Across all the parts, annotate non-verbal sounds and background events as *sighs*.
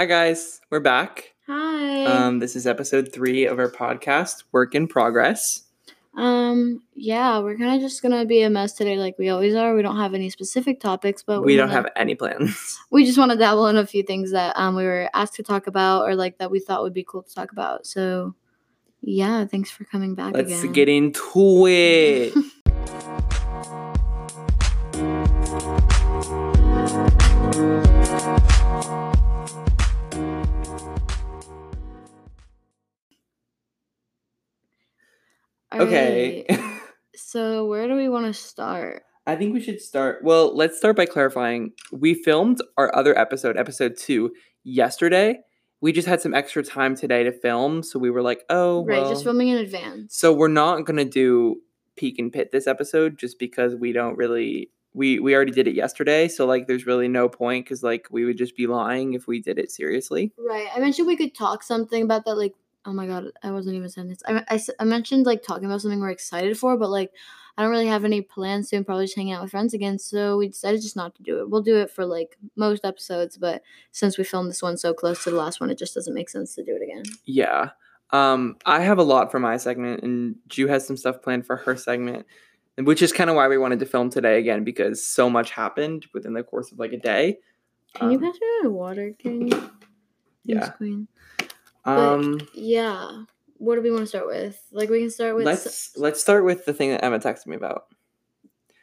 Hi, guys. We're back. Hi. Um, this is episode three of our podcast, Work in Progress. Um, yeah, we're kind of just gonna be a mess today, like we always are. We don't have any specific topics, but we don't wanna- have any plans. *laughs* We just want to dabble in a few things that um we were asked to talk about, or like that we thought would be cool to talk about. So, yeah, thanks for coming back Let's again. get into it. *laughs* okay. Alright, *laughs* So where do we want to start? I think we should start. Well, let's start by clarifying. We filmed our other episode, episode two, yesterday. We just had some extra time today to film, so we were like, "Oh, right, just filming in advance. So we're not gonna do peak and pit this episode just because we don't really we we already did it yesterday. So like, there's really no point because like we would just be lying if we did it seriously. Right. I mentioned we could talk something about that. Like, oh my god, I wasn't even saying this. I, I, I mentioned like talking about something we're excited for, but like I don't really have any plans and probably just hanging out with friends again. So we decided just not to do it. We'll do it for like most episodes, but since we filmed this one so close to the last one, it just doesn't make sense to do it again. Yeah. Um, I have a lot for my segment, and Ju has some stuff planned for her segment, which is kind of why we wanted to film today again because so much happened within the course of like a day. Can you Um, pass me my water, King? *laughs* Thanks, Yeah. Queen. Um, Yeah. What do we want to start with? Like, we can start with. let's let's start with the thing that Emma texted me about.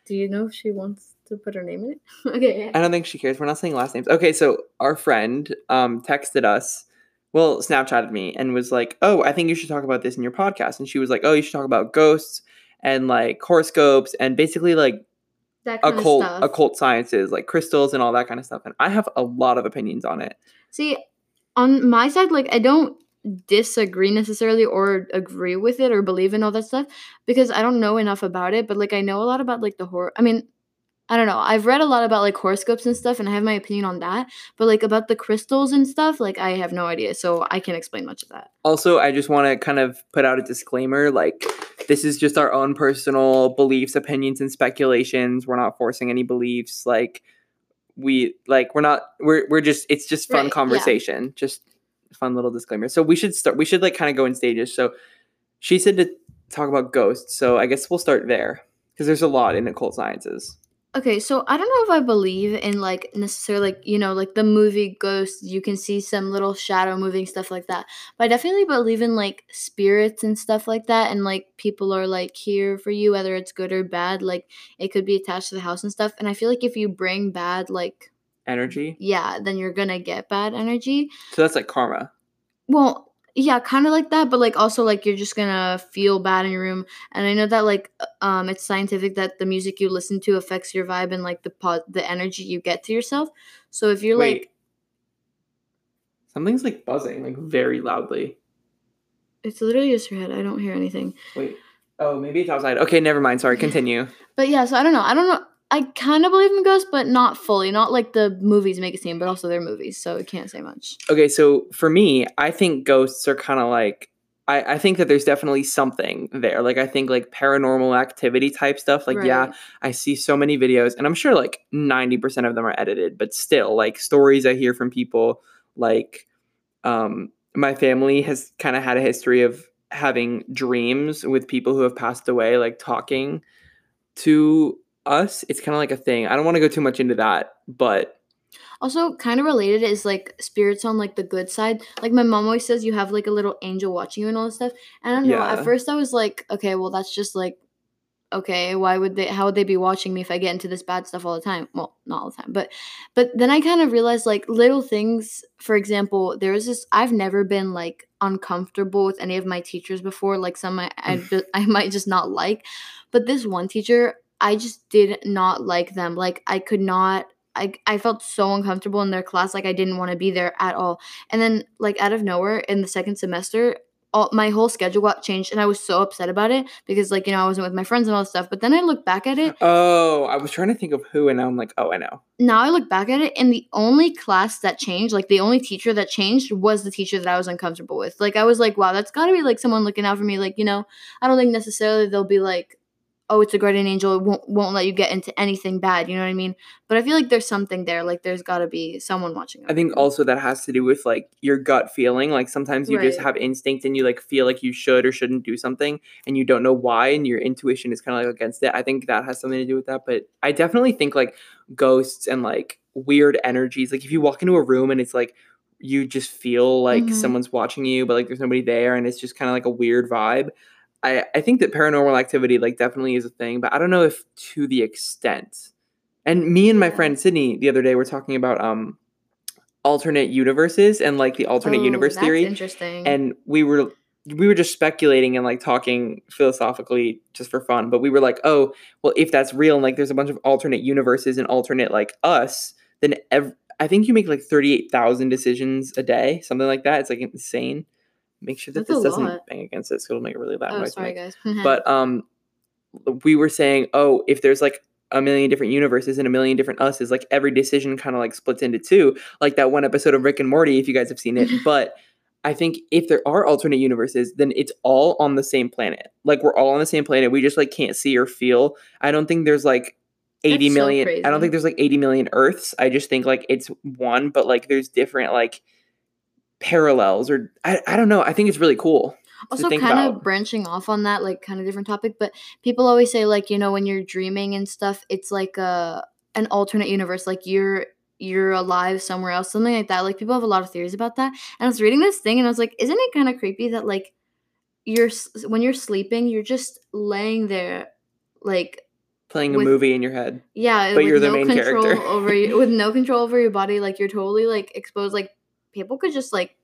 Do you know if she wants to put her name in it? *laughs* okay. I don't think she cares. We're not saying last names. Okay, so our friend um texted us, well, Snapchatted me and was like, "Oh, I think you should talk about this in your podcast." And she was like, "Oh, you should talk about ghosts and like horoscopes and basically like That occult occult sciences, like crystals and all that kind of stuff." And I have a lot of opinions on it. See, on my side, like I don't disagree necessarily or agree with it or believe in all that stuff because I don't know enough about it, but like I know a lot about like the horror. I mean, I don't know. I've read a lot about like horoscopes and stuff and I have my opinion on that, but like about the crystals and stuff, like I have no idea, so I can't explain much of that. Also, I just want to kind of put out a disclaimer like this is just our own personal beliefs, opinions and speculations. We're not forcing any beliefs like we like we're not we're we're just it's just fun Right, yeah. conversation. Just fun little disclaimer. So we should start we should like kind of go in stages. So she said to talk about ghosts. So I guess we'll start there because there's a lot in occult sciences. Okay, so I don't know if I believe in like necessarily like you know like the movie Ghost. You can see some little shadow moving stuff like that, but I definitely believe in like spirits and stuff like that, and like people are like here for you, whether it's good or bad. Like it could be attached to the house and stuff. And I feel like if you bring bad like Energy. yeah, then you're gonna get bad energy. So that's like karma. Well, yeah, kind of like that, but like also like you're just gonna feel bad in your room. And I know that like uh, um it's scientific that the music you listen to affects your vibe and like the po- the energy you get to yourself. So if you're Wait. like Something's like buzzing like very loudly. it's literally just your head. I don't hear anything. Wait. Oh, maybe it's outside. Okay, never mind. Sorry. *laughs* Continue. But yeah, so I don't know. I don't know. I kind of believe in ghosts, but not fully. Not like the movies make it seem, but also they're movies, so I can't say much. Okay, so for me, I think ghosts are kind of like I, I think that there's definitely something there. Like I think like paranormal activity type stuff. Like yeah, I see so many videos, and I'm sure like 90% of them are edited, but still like stories I hear from people like um my family has kind of had a history of having dreams with people who have passed away, like talking to us. It's kind of like a thing. I don't want to go too much into that, but Also, kind of related is like spirits on like the good side. Like my mom always says, you have like a little angel watching you and all this stuff. And I don't know. Yeah. At first, I was like, okay, well, that's just like, okay, why would they? How would they be watching me if I get into this bad stuff all the time? Well, not all the time, but but then I kind of realized like little things. For example, there was this. I've never been like uncomfortable with any of my teachers before. Like some I I, mm. *laughs* I might just not like, but this one teacher, I just did not like them. Like I could not. I, I felt so uncomfortable in their class like i didn't want to be there at all and then like out of nowhere in the second semester all, my whole schedule got changed and i was so upset about it because like you know i wasn't with my friends and all this stuff but then i look back at it *gasps* oh, I was trying to think of who, and now I'm like, oh, I know. now i look back at it and the only class that changed like the only teacher that changed was the teacher that i was uncomfortable with like i was like wow that's gotta be like someone looking out for me like you know i don't think necessarily they'll be like oh, it's a guardian angel, it won't won't let you get into anything bad. You know what I mean? But I feel like there's something there. Like there's got to be someone watching. I think also that has to do with like your gut feeling. Like sometimes you just have instinct and you like feel like you should or shouldn't do something and you don't know why and your intuition is kind of like against it. I think that has something to do with that. But I definitely think like ghosts and like weird energies. Like if you walk into a room and it's like you just feel like Mhm. someone's watching you, but like there's nobody there and it's just kind of like a weird vibe. I, I think that paranormal activity like definitely is a thing, but I don't know if to the extent. And me and my friend Sydney the other day were talking about um alternate universes and like the alternate Oh, universe that's theory Interesting. and we were we were just speculating and like talking philosophically just for fun but we were like oh well if that's real and like there's a bunch of alternate universes and alternate like us then ev- i think you make like 38000 decisions a day something like that it's like insane make sure that That's this doesn't lot. bang against it so it'll make a really loud oh, noise sorry, guys. *laughs* but um we were saying oh if there's like a million different universes and a million different us's like every decision kind of like splits into two like that one episode of rick and morty if you guys have seen it. *laughs* But i think if there are alternate universes then it's all on the same planet. Like we're all on the same planet. We just like can't see or feel. I don't think there's like 80 That's so i don't think there's like 80 million earths. I just think like it's one but like there's different like parallels or i, I don't know i think it's really cool also think kind about. of branching off on that like kind of different topic but people always say like you know when you're dreaming and stuff it's like a an alternate universe like you're you're alive somewhere else something like that like people have a lot of theories about that and i was reading this thing and i was like isn't it kind of creepy that like you're when you're sleeping you're just laying there like playing a movie in your head yeah But with you're the no main control character. over you with no *laughs* control over your body like you're totally like exposed like people could just like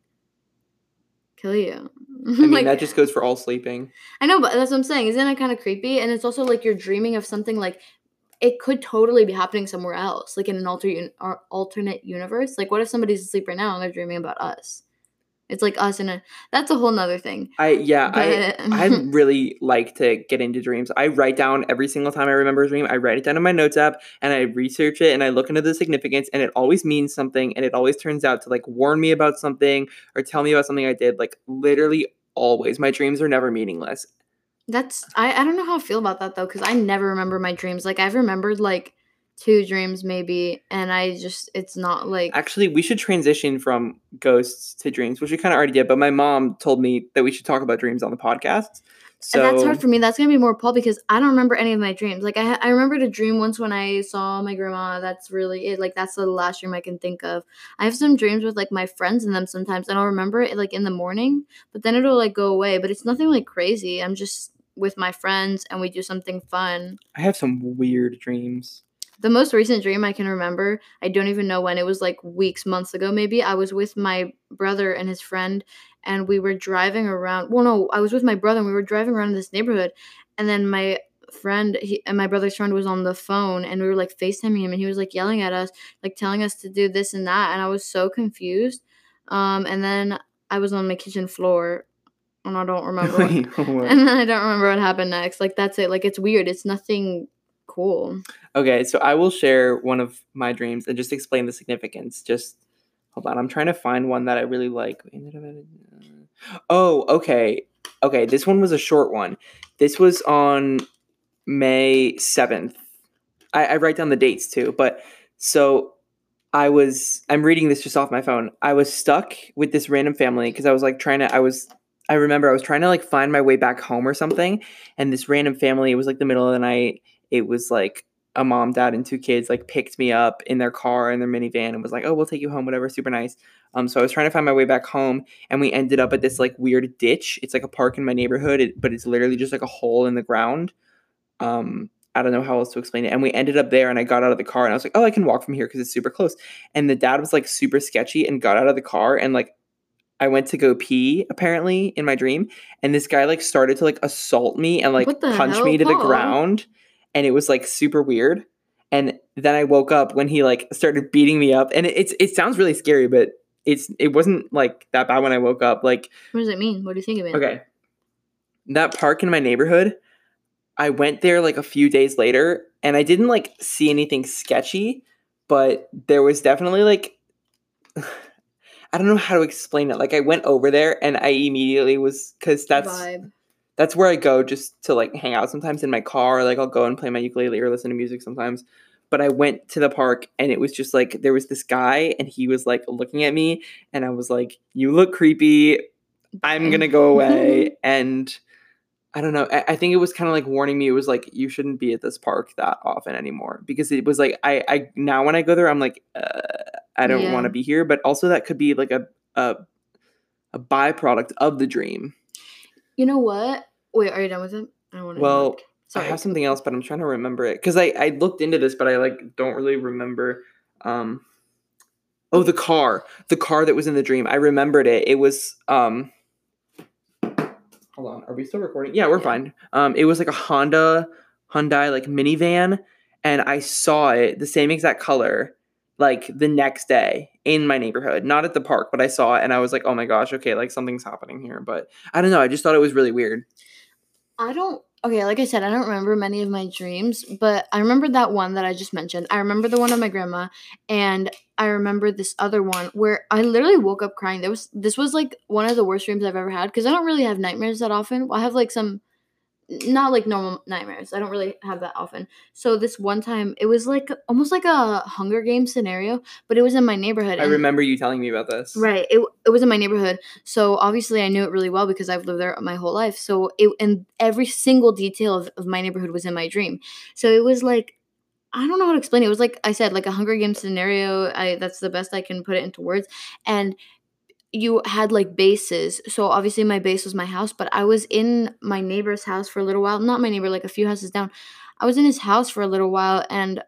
kill you i mean *laughs* like that just goes for all sleeping I know, but that's what I'm saying. Isn't it kind of creepy? And it's also like you're dreaming of something like it could totally be happening somewhere else, like in an alter un- alternate universe. Like, what if somebody's asleep right now and they're dreaming about us? It's like us in a. That's a whole nother thing. I yeah, I I *laughs* really like to get into dreams. I write down every single time I remember a dream. I write it down in my notes app and I research it and I look into the significance and it always means something and it always turns out to like warn me about something or tell me about something I did. Like literally always. My dreams are never meaningless. That's I. I don't know how I feel about that though, because I never remember my dreams. Like I've remembered like two dreams maybe, and I just it's not like Actually, we should transition from ghosts to dreams, which we kind of already did, but my mom told me that we should talk about dreams on the podcast. So And that's hard for me. That's gonna be more Paul because I don't remember any of my dreams. Like I, I remembered a dream once when I saw my grandma. That's really it. Like that's the last dream I can think of. I have some dreams with like my friends in them sometimes, and I'll remember it like in the morning, but then it'll like go away. But it's nothing like crazy. I'm just with my friends and we do something fun. I have some weird dreams. The most recent dream I can remember, I don't even know when. It was like weeks, months ago, maybe. I was with my brother and his friend, and we were driving around. Well, no, I was with my brother, and we were driving around in this neighborhood, and then my friend he, and my brother's friend was on the phone, and we were like FaceTiming him, and he was like yelling at us, like telling us to do this and that, and I was so confused. Um, and then I was on my kitchen floor, and I don't remember. what, *laughs* *laughs* and then I don't remember what happened next. Like that's it. Like it's weird. It's nothing cool. Okay, so I will share one of my dreams and just explain the significance. Just hold on, I'm trying to find one that I really like. Oh, okay. Okay, this one was a short one. This was on May 7th. I, I write down the dates too, but so I was I'm reading this just off my phone. I was stuck with this random family because I was like trying to I was I remember I was trying to like find my way back home or something, and this random family, it was like the middle of the night. It was like a mom, dad, and two kids like picked me up in their car in their minivan and was like, "Oh, we'll take you home, whatever." Super nice. Um, so I was trying to find my way back home, and we ended up at this like weird ditch. It's like a park in my neighborhood, it, but it's literally just like a hole in the ground. Um, I don't know how else to explain it. And we ended up there, and I got out of the car, and I was like, "Oh, I can walk from here because it's super close." And the dad was like super sketchy and got out of the car, and like I went to go pee apparently in my dream, and this guy like started to like assault me and like punch hell, me to the ground, and it was like super weird. And then I woke up when he like started beating me up, and it, it's it sounds really scary, but it's it wasn't like that bad when I woke up. Like What does it mean? What do you think of it? okay, that park in my neighborhood, I went there like a few days later, and I didn't like see anything sketchy, but there was definitely like *sighs* I don't know how to explain it. Like I went over there and I immediately was because that's vibe. That's where I go just to like hang out sometimes in my car. Like I'll go and play my ukulele or listen to music sometimes. But I went to the park and it was just like there was this guy and he was like looking at me and I was like, "You look creepy. I'm gonna go away." *laughs* and I don't know. I, I think it was kind of like warning me. It was like you shouldn't be at this park that often anymore because it was like I I now when I go there I'm like uh, I don't Yeah. want to be here. But also that could be like a a a byproduct of the dream. You know what? Wait, are you done with it? I don't want to. Well, sorry. I have something else, but I'm trying to remember it because I I looked into this, but I like don't really remember. Um, oh, the car, the car that was in the dream. I remembered it. It was um. Hold on, are we still recording? Yeah, we're Yeah. fine. Um, it was like a Honda Hyundai like minivan, and I saw it the same exact color like the next day in my neighborhood, not at the park, but I saw it and I was like, oh my gosh, okay, like something's happening here. But I don't know. I just thought it was really weird. I don't. Okay, like I said, I don't remember many of my dreams, but I remember that one that I just mentioned. I remember the one of my grandma, and I remember this other one where I literally woke up crying. There was this was like one of the worst dreams I've ever had because I don't really have nightmares that often. I have like some, not like normal nightmares. I don't really have that often. So this one time, it was like almost like a Hunger Game scenario, but it was in my neighborhood. I remember you telling me about this. Right. It, it was in my neighborhood. So obviously I knew it really well because I've lived there my whole life. So it and every single detail of, of my neighborhood was in my dream. So it was like I don't know how to explain it. It was like I said, like a Hunger Games scenario. I that's the best I can put it into words. And you had like bases. So obviously my base was my house, but I was in my neighbor's house for a little while. Not my neighbor, like a few houses down. I was in his house for a little while and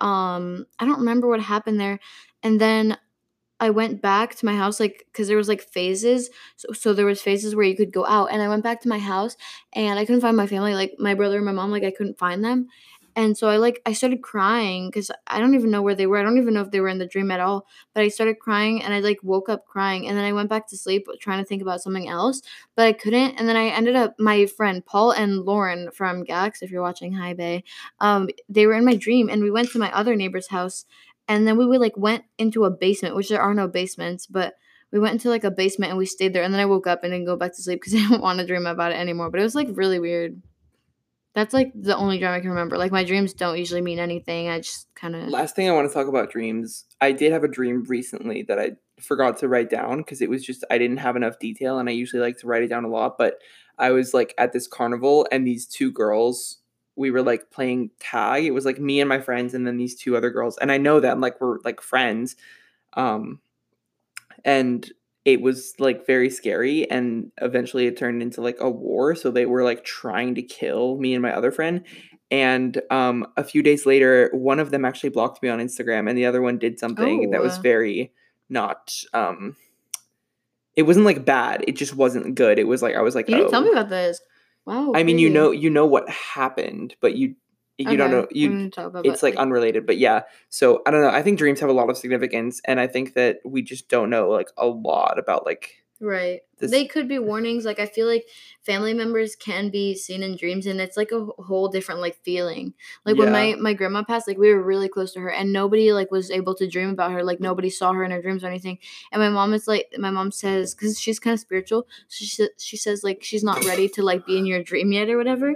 um I don't remember what happened there. And then I went back to my house like cuz there was like phases. So so there was phases where you could go out and I went back to my house and I couldn't find my family like my brother and my mom like I couldn't find them. And so I like I started crying cuz I don't even know where they were. I don't even know if they were in the dream at all. But I started crying and I like woke up crying and then I went back to sleep trying to think about something else, but I couldn't and then I ended up my friend Paul and Lauren from Gax if you're watching Hi Bay. Um they were in my dream and we went to my other neighbor's house and then we would like went into a basement, which there are no basements, but we went into like a basement and we stayed there. And then I woke up and didn't go back to sleep because *laughs* I didn't want to dream about it anymore. But it was like really weird. That's like the only dream I can remember. Like my dreams don't usually mean anything. I just kind of Last thing I want to talk about dreams. I did have a dream recently that I forgot to write down because it was just I didn't have enough detail and I usually like to write it down a lot, but I was like at this carnival and these two girls we were like playing tag. It was like me and my friends and then these two other girls and I know them like we're like friends. Um and it was like very scary and eventually it turned into like a war so they were like trying to kill me and my other friend and um a few days later one of them actually blocked me on instagram and the other one did something that was Oh. very not um it wasn't like bad it just wasn't good it was like i was like you didn't tell "Oh." me about this. Wow. i mean you know you know what happened but you you don't know you we talk about it's like unrelated but yeah so i don't know i think dreams have a lot of significance and i think that we just don't know like a lot about like Right. this they could be warnings. Like I feel like family members can be seen in dreams and it's like a whole different like feeling. Like when my my grandma passed, like we were really close to her and nobody like was able to dream about her. Like nobody saw her in her dreams or anything. And my mom is like my mom says cuz she's kind of spiritual, so she she says like she's not ready to like be in your dream yet or whatever.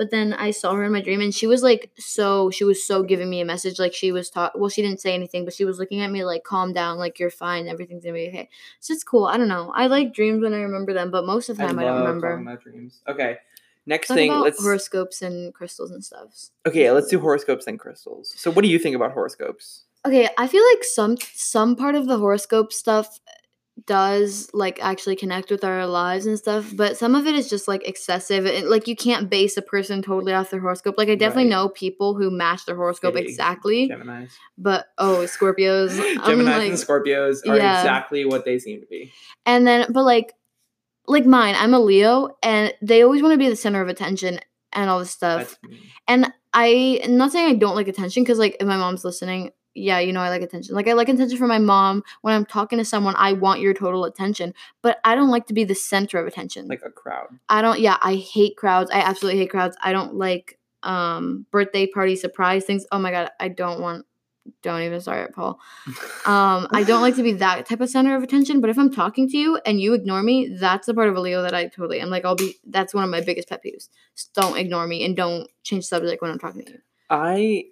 But then I saw her in my dream and she was like so she was so giving me a message like she was taught well she didn't say anything but she was looking at me like calm down like you're fine everything's to be okay. So it's cool. I don't know. I like dreams when I remember them, but most of the time I, don't remember. my dreams okay next Talk thing let's horoscopes and crystals and stuff. okay let's do horoscopes and crystals so what do you think about horoscopes Okay, I feel like some some part of the horoscope stuff does like actually connect with our lives and stuff, but some of it is just like excessive. It, like you can't base a person totally off their horoscope. Like I definitely Right. know people who match their horoscope exactly, Gemini's. but oh, Scorpios. *laughs* I'm Geminis like, and Scorpios are yeah. exactly what they seem to be. And then, but like, like mine, I'm a Leo, and they always want to be the center of attention and all this stuff. And I, am not saying I don't like attention, because like if my mom's listening, yeah, you know I like attention. Like I like attention from my mom. When I'm talking to someone, I want your total attention, but I don't like to be the center of attention. like a crowd. I don't. Yeah, I hate crowds. I absolutely hate crowds. I don't like um birthday party surprise things. Oh my god, I don't want don't even start it, Paul. Um, I don't like to be that type of center of attention, but if I'm talking to you and you ignore me, that's the part of a Leo that I totally am like, I'll be, that's one of my biggest pet peeves. Just don't ignore me and don't change subject when I'm talking to you. I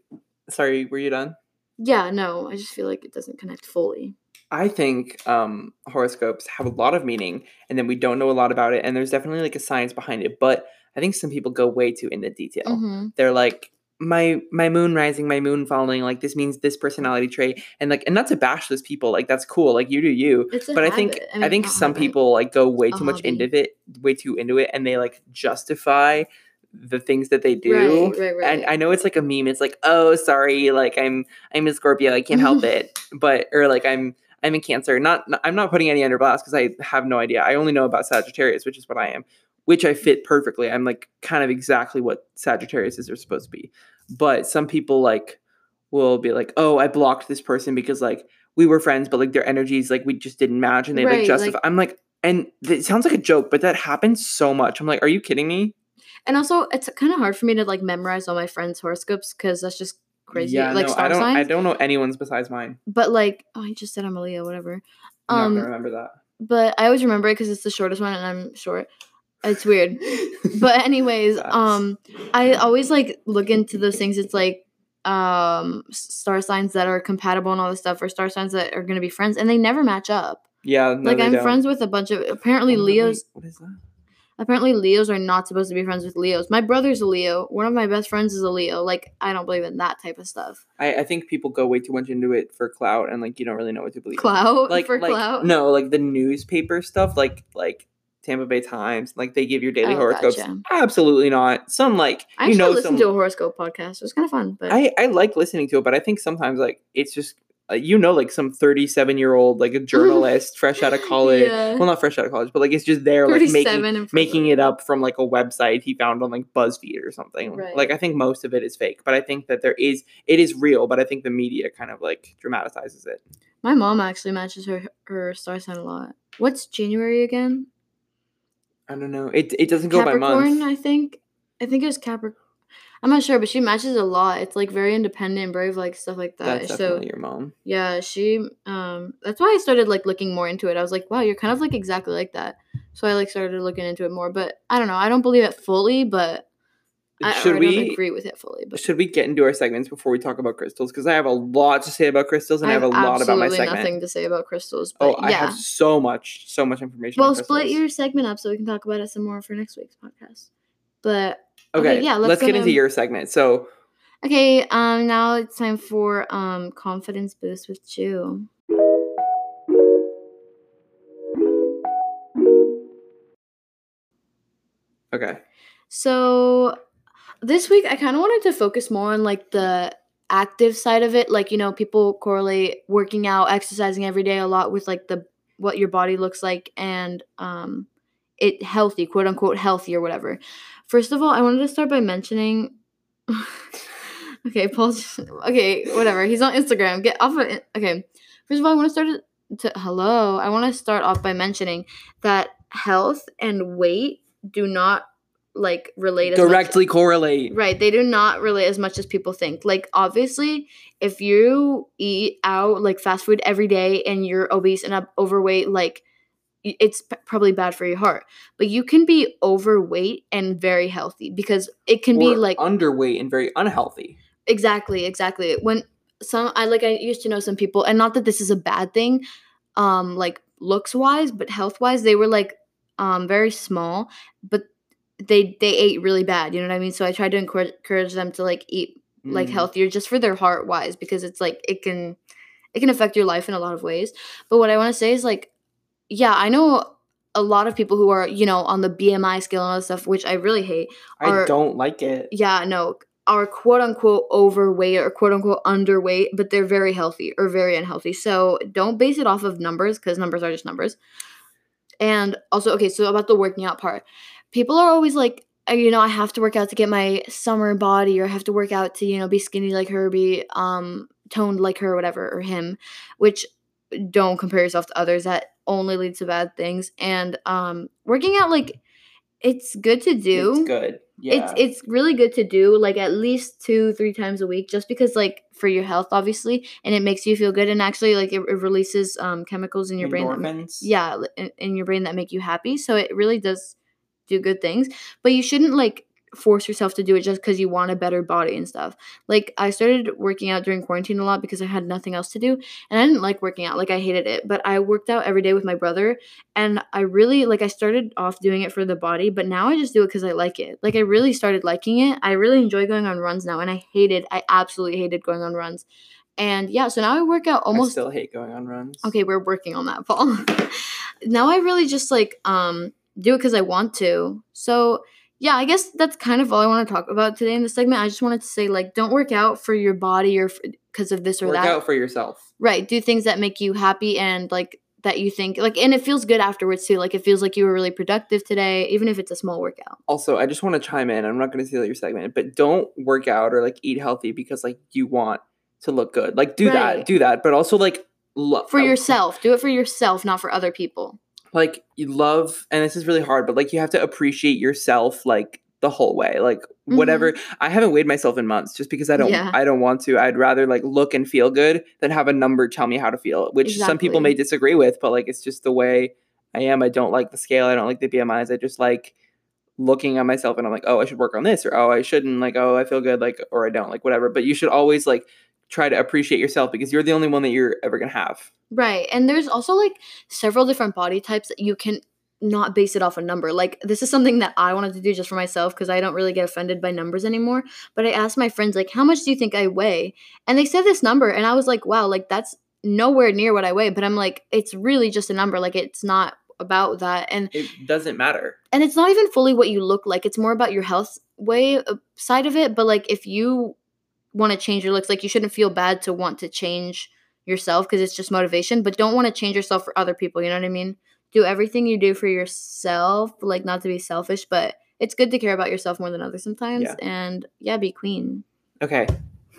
sorry, were you done? Yeah, no, I just feel like it doesn't connect fully. I think um, horoscopes have a lot of meaning, and then we don't know a lot about it, and there's definitely like a science behind it. But I think some people go way too into detail. Mhm. They're like, my my moon rising, my moon falling, like this means this personality trait, and like, and not to bash those people, like that's cool, like you do you. But I think. I, mean, think some habit. people like go way too much hobby. into it, way too into it, and they like justify the things that they do. Right, right, right. And I know it's like a meme. It's like, oh, sorry, like I'm I'm a Scorpio, I can't help *laughs* it. But or like I'm I'm in Cancer. Not I'm not putting any under blast because I have no idea. I only know about Sagittarius, which is what I am, which I fit perfectly. I'm like kind of exactly what Sagittarius is are supposed to be. But some people like will be like, oh, I blocked this person because like we were friends, but like their energies like we just didn't match, and they like Right, justify. like- I'm like, and it sounds like a joke, but that happens so much. I'm like, are you kidding me? And also, it's kind of hard for me to like memorize all my friends' horoscopes because that's just crazy. Yeah, like no, star I don't. signs. I don't know anyone's besides mine. But like, oh, I just said I'm a Leo, whatever. I'm not Um, gonna remember that. but I always remember it because it's the shortest one, and I'm short. It's weird. *laughs* But anyways, um, I always like look into those things. It's like um star signs that are compatible and all this stuff, or star signs that are gonna be friends, and they never match up. yeah, no, like I'm don't. friends with a bunch of apparently Oh, no, wait, Leos. What is that? Apparently Leos are not supposed to be friends with Leos. My brother's a Leo. One of my best friends is a Leo. Like I don't believe in that type of stuff. I, I think people go way too much into it for clout, and like you don't really know what to believe. Clout like for like clout. no, like the newspaper stuff, like like Tampa Bay Times, like they give your daily Oh, horoscopes. gotcha. Absolutely not. Some like I you know listened some. to a horoscope podcast. It was kind of fun, but I I like listening to it, but I think sometimes like it's just uh, you know like some thirty seven year old like a journalist *laughs* fresh out of college. Yeah. Well, not fresh out of college, but like it's just there like making making it up from like a website he found on like BuzzFeed or something. Right. Like I think most of it is fake, but I think that there is it is real, but I think the media kind of like dramatizes it. My mom actually matches her her star sign a lot. What's January again? I don't know. It it doesn't go by Capricorn, month. I think. I think it was Capricorn. I'm not sure, but she matches a lot. It's like very independent, brave, like stuff like that. That's so definitely your mom. yeah, she um that's why I started like looking more into it. I was like, wow, you're kind of like exactly like that. So I like started looking into it more. But I don't know. I don't believe it fully, but I, should I don't we agree with it fully. But should we get into our segments before we talk about crystals? Because I have a lot to say about crystals, and I have, a lot about my absolutely segment. nothing to say about crystals. Oh, But I have so much, so much information. Well, split your segment up so we can talk about it some more for next week's podcast. But Okay, okay, yeah, let's, let's get into to- your segment. So, okay, um, now it's time for um confidence boost with Ju. okay, So this week I kind of wanted to focus more on like the active side of it. Like you know, people correlate working out, exercising every day a lot with like the what your body looks like and um it healthy, quote unquote healthy or whatever. First of all, I wanted to start by mentioning. *laughs* okay, Paul. just- Okay, whatever. He's on Instagram. Get off of it. Okay. First of all, I want to start to hello. I want to start off by mentioning that health and weight do not like relate as much- directly correlate. Right, they do not relate as much as people think. Like obviously, if you eat out like fast food every day and you're obese and up overweight, like it's probably bad for your heart. But you can be overweight and very healthy because it can be like underweight and very unhealthy. exactly, exactly. When some I like I used to know some people and not that this is a bad thing um like looks wise, but health wise they were like um very small, but they they ate really bad, you know what I mean? So I tried to encourage, encourage them to like eat like Mm. healthier just for their heart wise because it's like it can it can affect your life in a lot of ways but what i want to say is like yeah i know a lot of people who are you know on the bmi scale and all that stuff which i really hate I don't like it. yeah no are quote unquote overweight or quote unquote underweight but they're very healthy or very unhealthy. So don't base it off of numbers because numbers are just numbers. And also okay so about the working out part. People are always like uh, you know i have to work out to get my summer body or i have to work out to you know be skinny like her be um toned like her or whatever or him which don't compare yourself to others that only leads to bad things and um working out like it's good to do It's good. Yeah. it's it's really good to do like at least two three times a week just because like for your health obviously and it makes you feel good and actually like it, it releases um chemicals in your brain that, Endorphins. yeah in, in your brain that make you happy so it really does do good things but you shouldn't like force yourself to do it just because you want a better body and stuff. Like i started working out during quarantine a lot because i had nothing else to do and i didn't like working out like i hated it but i worked out every day with my brother and i really like i started off doing it for the body but now i just do it because i like it. Like i really started liking it. I really enjoy going on runs now and i hated i absolutely hated going on runs. And yeah so now i work out I almost still hate going on runs. okay we're working on that paul. *laughs* Now i really just like um do it because i want to. So yeah i guess that's kind of all i want to talk about today in this segment i just wanted to say like don't work out for your body or because of this or Work that Work out for yourself. right do things that make you happy and like that you think like and it feels good afterwards too like it feels like you were really productive today even if it's a small workout Also, I just want to chime in. I'm not going to steal your segment, but don't work out or like eat healthy because like you want to look good. Like do Right. that, do that, but also like love for yourself do it for yourself not for other people Like you love, and this is really hard, but like you have to appreciate yourself like the whole way. Like whatever. I haven't weighed myself in months just because I don't. Mm-hmm. Yeah. I don't want to. I'd rather like look and feel good than have a number tell me how to feel, which some people may disagree with, but like it's just the way I am. I don't like the scale. I don't like the BMIs. I just like looking at myself and I'm like, oh, I should work on this, or oh, I shouldn't. Like, oh, I feel good, like, or I don't, like, whatever. But you should always like try to appreciate yourself because you're the only one that you're ever gonna have. Right. And there's also like several different body types that you can not base it off a number. Like this is something that I wanted to do just for myself because I don't really get offended by numbers anymore. But I asked my friends like, "How much do you think I weigh?" And they said this number and I was like, "Wow, like that's nowhere near what I weigh." But I'm like, it's really just a number. Like it's not about that. And It doesn't matter. and it's not even fully what you look like. It's more about your health way uh, side of it. But like if you want to change your looks, like you shouldn't feel bad to want to change yourself because it's just motivation. But don't want to change yourself for other people. You know what I mean? Do everything you do for yourself, like not to be selfish, but it's good to care about yourself more than others sometimes. Yeah. And yeah, be queen. Okay,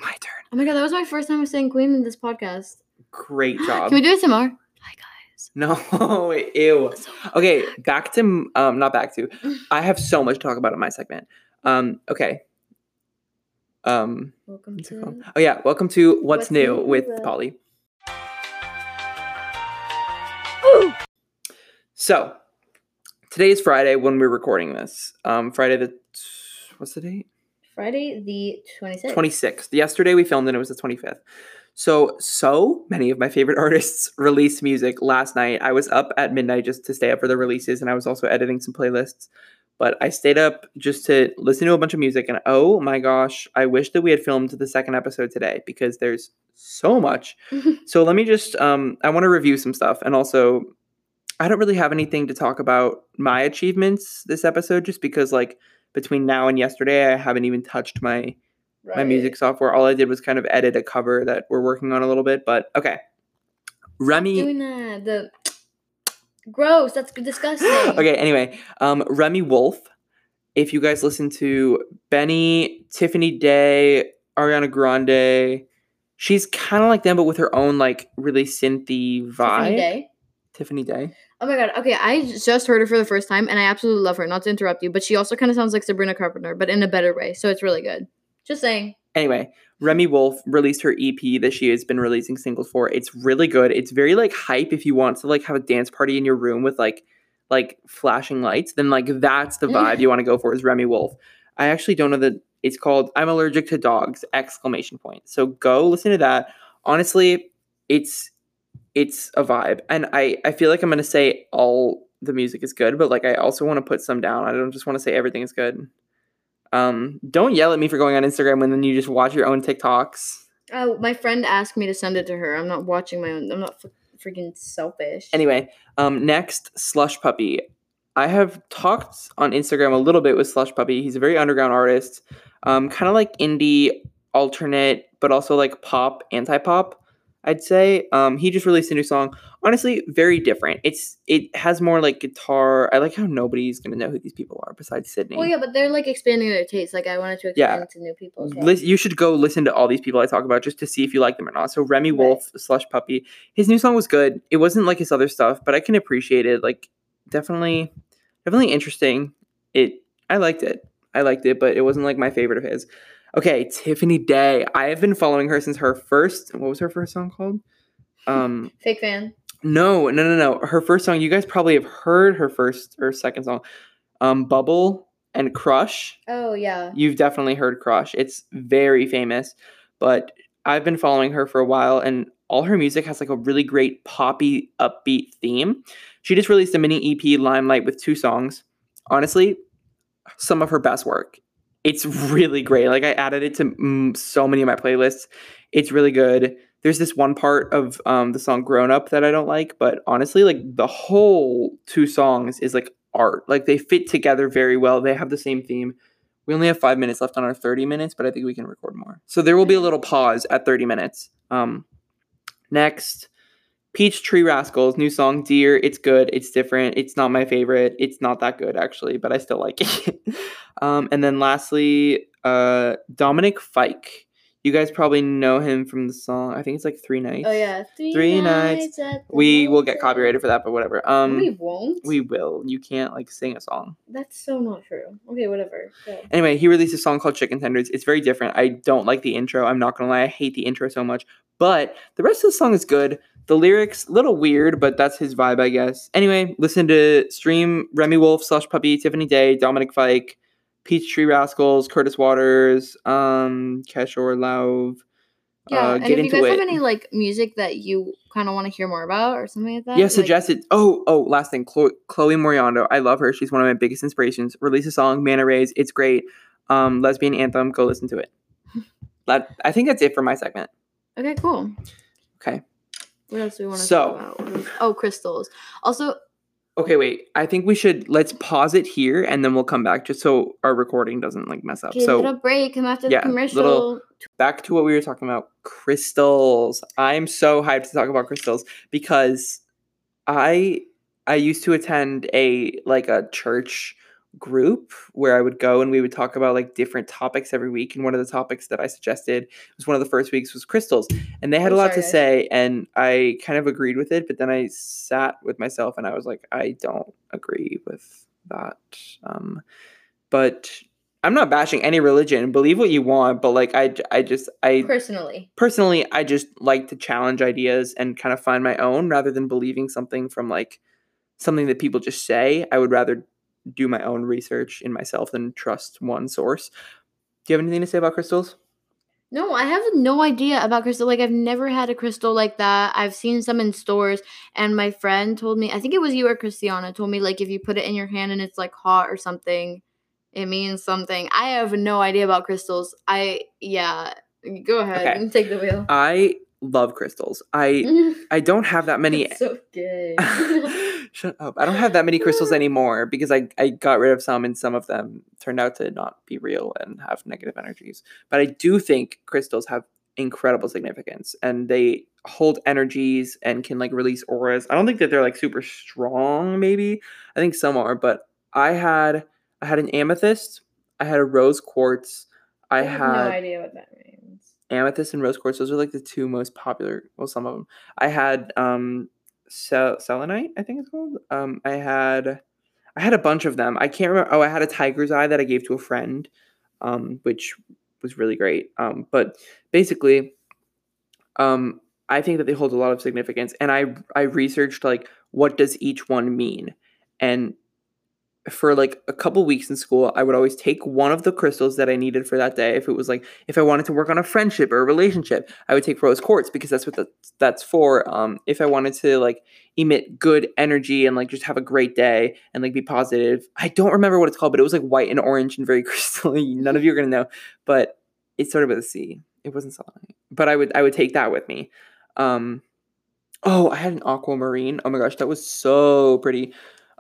my turn. Oh my god, that was my first time saying queen in this podcast. Great *gasps* job. Can we do it tomorrow? Hi guys. No, *laughs* ew. So- Okay, back to um, not back to. *sighs* I have so much to talk about in my segment. Um, okay. Um, Welcome to. oh yeah, welcome to What's, What's New, New with with- Polly. So, today is Friday when we're recording this. Um, Friday the what's the date? Friday the 26th. 26th. Yesterday we filmed and it was the 25th. So, so many of my favorite *laughs* artists released music last night. I was up at midnight just to stay up for the releases and I was also editing some playlists. But I stayed up just to listen to a bunch of music and oh my gosh, I wish that we had filmed the second episode today because there's so much. *laughs* so let me just um I want to review some stuff and also I don't really have anything to talk about my achievements this episode just because like between now and yesterday I haven't even touched my my music software. All I did was kind of edit a cover that we're working on a little bit, but okay. Remi. Doing. The gross. That's disgusting. *gasps* okay, anyway, um, Remi Wolf. If you guys listen to Benny, Tiffany Day, Ariana Grande, she's kind of like them, but with her own like really synthy vibe. Tiffany Day. Tiffany Day. Oh my god. Okay, I just heard her for the first time and I absolutely love her. Not to interrupt you, but she also kind of sounds like Sabrina Carpenter, but in a better way. So it's really good. Just saying. Anyway, Remi Wolf released her EP that she has been releasing singles for. It's really good. It's very like hype if you want to like have a dance party in your room with like like flashing lights, then like that's the mm. vibe you want to go for is Remi Wolf. I actually don't know that it's called I'm allergic to dogs exclamation point. So go listen to that. Honestly, it's it's a vibe. And I I feel like I'm going to say all the music is good, but like I also want to put some down. I don't just want to say everything is good. Um, don't yell at me for going on Instagram when then you just watch your own TikToks. Oh, my friend asked me to send it to her. I'm not watching my own. I'm not f- freaking selfish. Anyway, um, next Slush Puppy. I have talked on Instagram a little bit with Slush Puppy. He's a very underground artist, um, kind of like indie alternate, but also like pop, anti-pop. I'd say. Um, he just released a new song. Honestly, very different. It's it has more like guitar. I like how nobody's gonna know who these people are besides Sydney. Well, yeah, but they're like expanding their taste. Like I wanted to Yeah. expand to new people. As well. Lis- you should go listen to all these people I talk about just to see if you like them or not. So Remi Right. Wolf, Slush Puppy, his new song was good. It wasn't like his other stuff, but I can appreciate it. Like definitely, definitely interesting. It I liked it. I liked it, but it wasn't like my favorite of his. Okay, Tiffany Day. I have been following her since her first. What was her first song called? Um, Fake fan. No, no, no, no. Her first song. You guys probably have heard her first or second song. Um, Bubble and Crush. Oh yeah. You've definitely heard Crush. It's very famous, but I've been following her for a while and all her music has like a really great poppy upbeat theme. She just released a mini EP Limelight with two songs. Honestly, some of her best work. It's really great. Like I added it to mm, so many of my playlists. It's really good. There's this one part of um, the song "Grown Up" that I don't like, but honestly, like the whole two songs is like art. Like they fit together very well. They have the same theme. We only have five minutes left on our 30 minutes, but I think we can record more. So there will be a little pause at 30 minutes. Um, next, Peach Tree Rascals, new song, Dear. It's good. It's different. It's not my favorite. It's not that good, actually, but I still like it. *laughs* um, and then lastly, uh, Dominic Fike. You guys probably know him from the song. I think it's like Three Nights. Oh yeah. Three, Three nights. the We will get copyrighted for that, but whatever. Um, we won't. we will. You can't like sing a song. That's so not true. Okay, whatever. Go. Anyway, he released a song called Chicken Tenders. It's very different. I don't like the intro. I'm not gonna lie. I hate the intro so much. But the rest of the song is good. The lyrics, little weird, but that's his vibe, I guess. Anyway, listen to stream Remi Wolf, Slush Puppy, Tiffany Day, Dominic Fike, Peachtree Rascals, Curtis Waters, um, Keshore Lauv. Yeah, uh, and if you guys it. have any like music that you kind of want to hear more about or something like that, Yeah, like- it. Oh, oh, last thing. Chloe, Chloe Moriondo. I love her. She's one of my biggest inspirations. Release a song, Manta Rays. It's great. Um, lesbian anthem. Go listen to it. *laughs* That I think that's it for my segment. Okay, cool. Okay. What else do we want to So- talk about? Oh, crystals. Also, Okay, wait. I think we should let's pause it here and then we'll come back just so our recording doesn't like mess up. okay, So little break. Come after yeah, the commercial. little- back to what we were talking about crystals i'm so hyped to talk about crystals because i i used to attend a like a church group where i would go and we would talk about like different topics every week and one of the topics that i suggested was one of the first weeks was crystals and they had I'm a lot sorry, to say and i kind of agreed with it but then i sat with myself and i was like i don't agree with that um but i'm not bashing any religion believe what you want but like I, I just i Personally, personally i just like to challenge ideas and kind of find my own rather than believing something from like something that people just say. I would rather do my own research in myself than trust one source do you have anything to say about crystals no, I have no idea about crystal. Like, I've never had a crystal like that. I've seen some in stores, and my friend told me, I think it was you or Christiana, told me like if you put it in your hand and it's like hot or something, it means something. I have no idea about crystals. I yeah. Go ahead Okay. and take the wheel. i love crystals i *laughs* i don't have that many so gay. *laughs* Shut up. I don't have that many crystals *laughs* anymore because I, I got rid of some and some of them turned out to not be real and have negative energies. But I do think crystals have incredible significance and they hold energies and can like release auras. I don't think that they're like super strong, maybe. I think some are, but I had I had an amethyst, I had a rose quartz, I, I have had no idea what that means. amethyst and rose quartz those are like the two most popular well some of them i had um sel- selenite i think it's called? Um i had i had a bunch of them. I can't remember oh i had a tiger's eye that i gave to a friend um which was really great. Um but basically um i think that they hold a lot of significance and i i researched like what does each one mean? And for like a couple weeks in school, I would always take one of the crystals that I needed for that day. If it was like if I wanted to work on a friendship or a relationship, I would take rose quartz because that's what the, that's for. Um, if I wanted to like emit good energy and like just have a great day and like be positive, I don't remember what it's called, but it was like white and orange and very *laughs* crystalline. None of you are gonna know, but it started with a C. It wasn't selenite, but I would I would take that with me. Um, oh, I had an aquamarine. Oh my gosh, that was so pretty.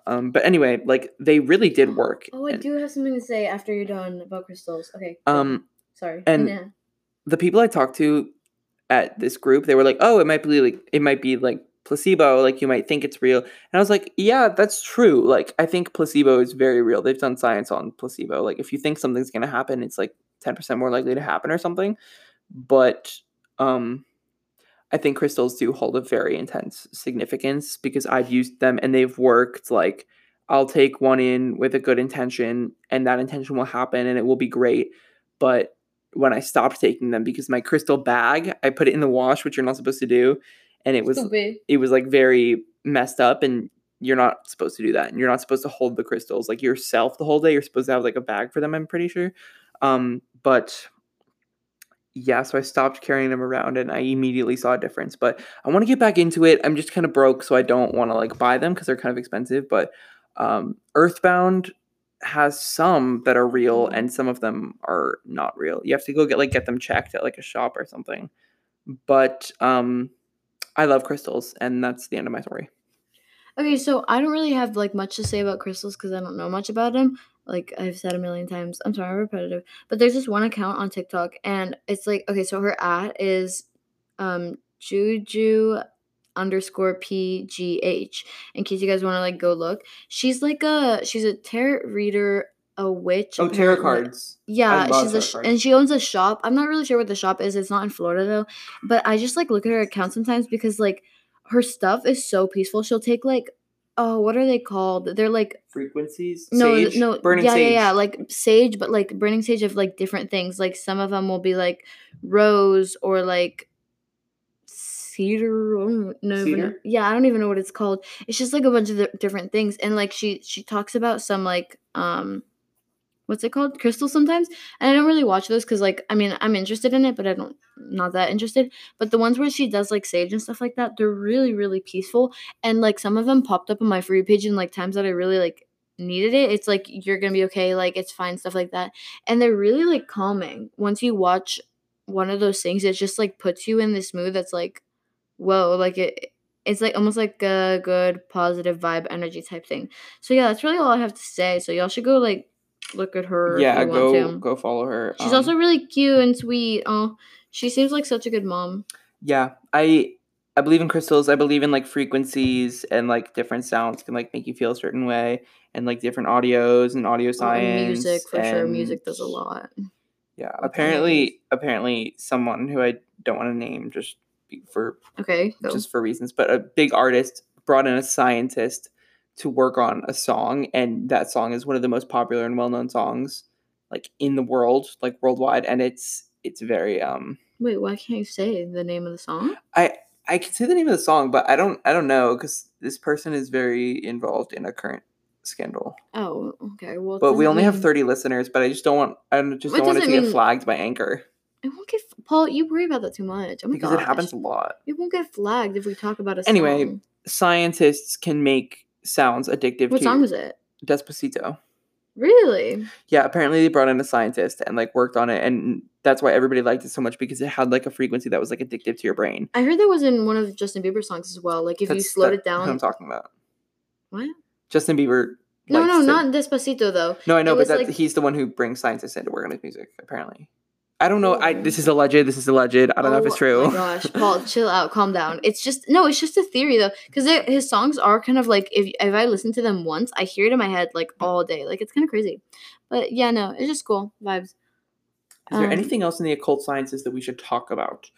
Um, but anyway, like they really did work. Oh, I And, do have something to say after you're done about crystals. Okay. Um, sorry. and- Nah. the people I talked to at this group, they were like, "Oh, it might be like it might be like placebo. Like you might think it's real." And I was like, "Yeah, that's true. Like I think placebo is very real. They've done science on placebo. Like if you think something's gonna happen, it's like ten percent more likely to happen or something." But um, I think crystals do hold a very intense significance because I've used them and they've worked. Like I'll take one in with a good intention and that intention will happen and it will be great. But when I stopped taking them because my crystal bag, I put it in the wash, which you're not supposed to do, and it was Stupid. it was like very messed up and you're not supposed to do that. And you're not supposed to hold the crystals like yourself the whole day. You're supposed to have like a bag for them, I'm pretty sure. Um, but yeah, so I stopped carrying them around and I immediately saw a difference. But I want to get back into it. I'm just kind of broke, so I don't want to like buy them because they're kind of expensive. But um, Earthbound has some that are real and some of them are not real. You have to go get like get them checked at like a shop or something. But um, I love crystals, and that's the end of my story. Okay, so I don't really have like much to say about crystals because I don't know much about them. Like I've said a million times. I'm sorry, I'm repetitive. But there's this one account on TikTok and it's like okay, so her at is um Juju underscore PGH. In case you guys want to like go look. She's like a she's a tarot reader, a witch. Oh, tarot cards. Yeah, she's a sh- and she owns a shop. I'm not really sure what the shop is. It's not in Florida though. But I just like look at her account sometimes because like her stuff is so peaceful. She'll take like oh, what are they called? They're like Frequencies. no, Sage? no, Burning yeah, sage. yeah, yeah, like sage, but like burning sage of like different things. Like some of them will be like rose or like cedar. I don't know even- Cedar? yeah, I don't even know what it's called. It's just like a bunch of di- different things, and like she she talks about some like um, what's it called, crystal sometimes. And I don't really watch those because like I mean I'm interested in it, but I don't not that interested. But the ones where she does like sage and stuff like that, they're really really peaceful, and like some of them popped up on my free page in like times that I really like needed it. It's like you're gonna be okay, like it's fine, stuff like that. And they're really like calming. Once you watch one of those things, it just like puts you in this mood that's like, whoa, like it it's like almost like a good positive vibe energy type thing. So yeah, that's really all I have to say. So y'all should go like look at her. Yeah, go go follow her. She's Um, also really cute and sweet. Oh, she seems like such a good mom. Yeah, I I believe in crystals. I believe in like frequencies and like different sounds can like make you feel a certain way, and like different audios and audio Oh, science. and music for sure. Music does a lot. Yeah, Okay. apparently, apparently, someone who I don't want to name just for Okay, go. just for reasons, but a big artist brought in a scientist to work on a song, and that song is one of the most popular and well known songs like in the world, like worldwide, and it's it's very um Wait, why can't you say the name of the song? I I can say the name of the song, but I don't I don't know because this person is very involved in a current scandal. Oh, okay. Well, But we only have thirty listeners, but I just don't want I just It don't want it to doesn't get flagged by Anchor It won't get Paul. You worry about that too much. Oh my because it happens a lot. It won't get flagged if we talk about a Anyway, song. Scientists can make sounds addictive What song was it? Despacito. Really? Yeah, apparently they brought in a scientist and like worked on it, and that's why everybody liked it so much because it had like a frequency that was like addictive to your brain. I heard that was in one of Justin Bieber songs as well. Like if you slowed it down. what I'm talking about. What? Justin Bieber. No, no, to- not Despacito though. No, I know, It but that like- he's the one who brings scientists in to work on his music. Apparently, I don't know. I Oh. this is alleged. This is alleged. I don't know if it's Oh true. my gosh, *laughs* Paul, chill out, calm down. It's just no, it's just a theory though, because his songs are kind of like if if I listen to them once, I hear it in my head like all day. Like it's kind of crazy. But yeah, no, it's just cool vibes. Is there Um, anything else in the occult sciences that we should talk about?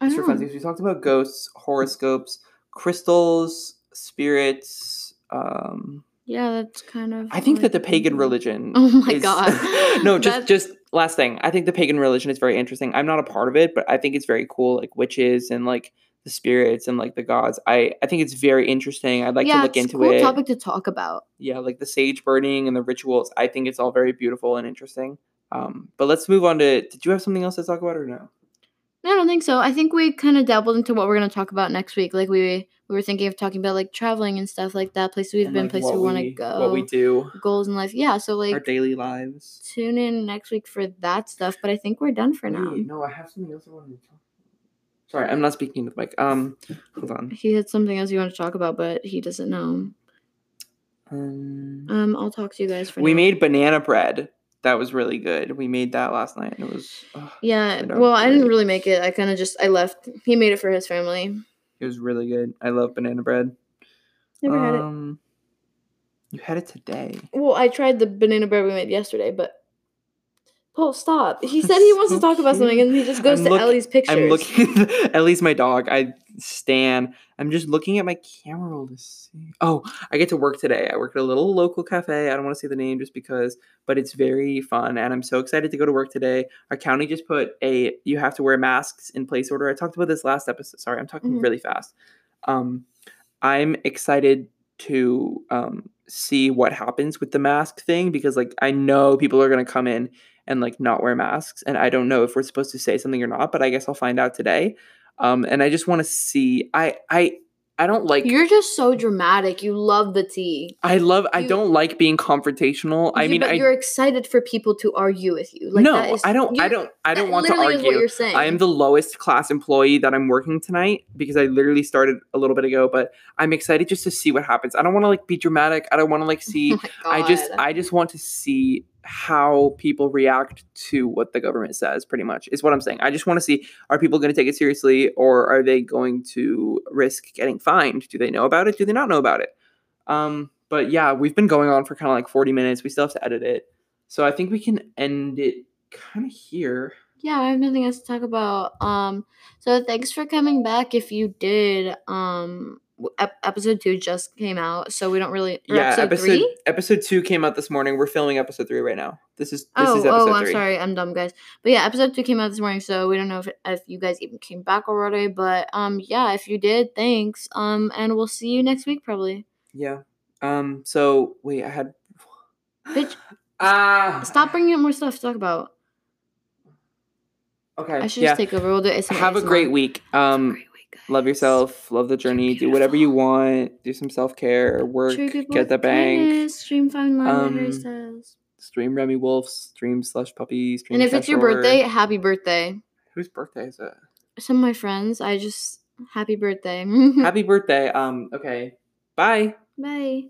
I Just for funsies, we talked about ghosts, horoscopes, crystals, spirits. Um, Yeah, that's kind of. I think that the pagan religion. *laughs* Oh my is- God. *laughs* no, just That- just last thing. I think the pagan religion is very interesting. I'm not a part of it, but I think it's very cool, like witches and like the spirits and like the gods. I I think it's very interesting. I'd like yeah, to look it's into a cool it. topic to talk about. yeah, like the sage burning and the rituals. I think it's all very beautiful and interesting. Um, but let's move on to. Did you have something else to talk about or no? I don't think so. I think we kind of dabbled into what we're gonna talk about next week. Like we we were thinking of talking about like traveling and stuff like that. Places we've And, been, like, places we want to go, What we do, goals in life. Yeah, so like our daily lives. tune in next week for that stuff. But I think we're done for now. No, I have something else I wanted to talk. Sorry, I'm not speaking into the mic. Um, hold on. He had something else you want to talk about, but he doesn't know. Um, Um, I'll talk to you guys for we now. made banana bread. That was really good. We made that last night, and it was. ugh, Yeah, well, I didn't really make it. I kind of just I left. He made it for his family. it was really good. I love banana bread. Never had it. um, You had it today. Well, I tried the banana bread we made yesterday, but Paul, stop. He said he wants to talk about something, and he just goes I'm to look- Ellie's pictures. I'm looking at least my dog. I stan. I'm just looking at my camera roll to see. Oh, I get to work today. I work at a little local cafe. I don't want to say the name just because, but it's very fun, and I'm so excited to go to work today. Our county just put a you have to wear masks in place order. I talked about this last episode. Sorry, I'm talking Mhm. really fast. Um, I'm excited to um see what happens with the mask thing because like I know people are gonna come in and like not wear masks, and I don't know if we're supposed to say something or not, but I guess I'll find out today. Um, and I just want to see. I I I don't like. You're just so dramatic. You love the tea. I love. I don't like being confrontational. I Yeah, mean, but I you're excited for people to argue with you. Like no, that is, I don't. I don't. I don't want to literally Is what argue. you're saying. I am the lowest class employee that I'm working tonight because I literally started a little bit ago. But I'm excited just to see what happens. I don't want to like be dramatic. I don't want to like *laughs* see. Oh I just I just want to see how people react to what the government says pretty much is what I'm saying. I just want to see are people going to take it seriously or are they going to risk getting fined? Do they know about it? Do they not know about it? Um but yeah, we've been going on for kind of like 40 minutes. We still have to edit it. So I think we can end it kind of here. yeah, I have nothing else to talk about. Um, so thanks for coming back. If you did, um, episode two just came out, so we don't really. yeah, episode, episode three. episode 2 came out this morning. We're filming episode 3 right now. This is this Oh, is episode oh, I'm 3. sorry, I'm dumb, guys. But yeah, episode two came out this morning, so we don't know if if you guys even came back already. But um, yeah, if you did, thanks. Um, and we'll see you next week probably. Yeah. Um. So wait, I had. Bitch, *sighs* Ah. Stop bringing up more stuff to talk about. Okay. I should yeah. just take over. We'll do it. Have a great week. Um. Great week, guys. Love yourself. Love the journey. Do whatever you want. Do some self care. Work. Get the bank. Stream fine line Um. Stream Remi Wolf. Stream Slush Puppy. Stream. And if it's your birthday, happy birthday. whose birthday is it? Some of my friends, I just happy birthday. *laughs* Happy birthday. Um. Okay. Bye. Bye.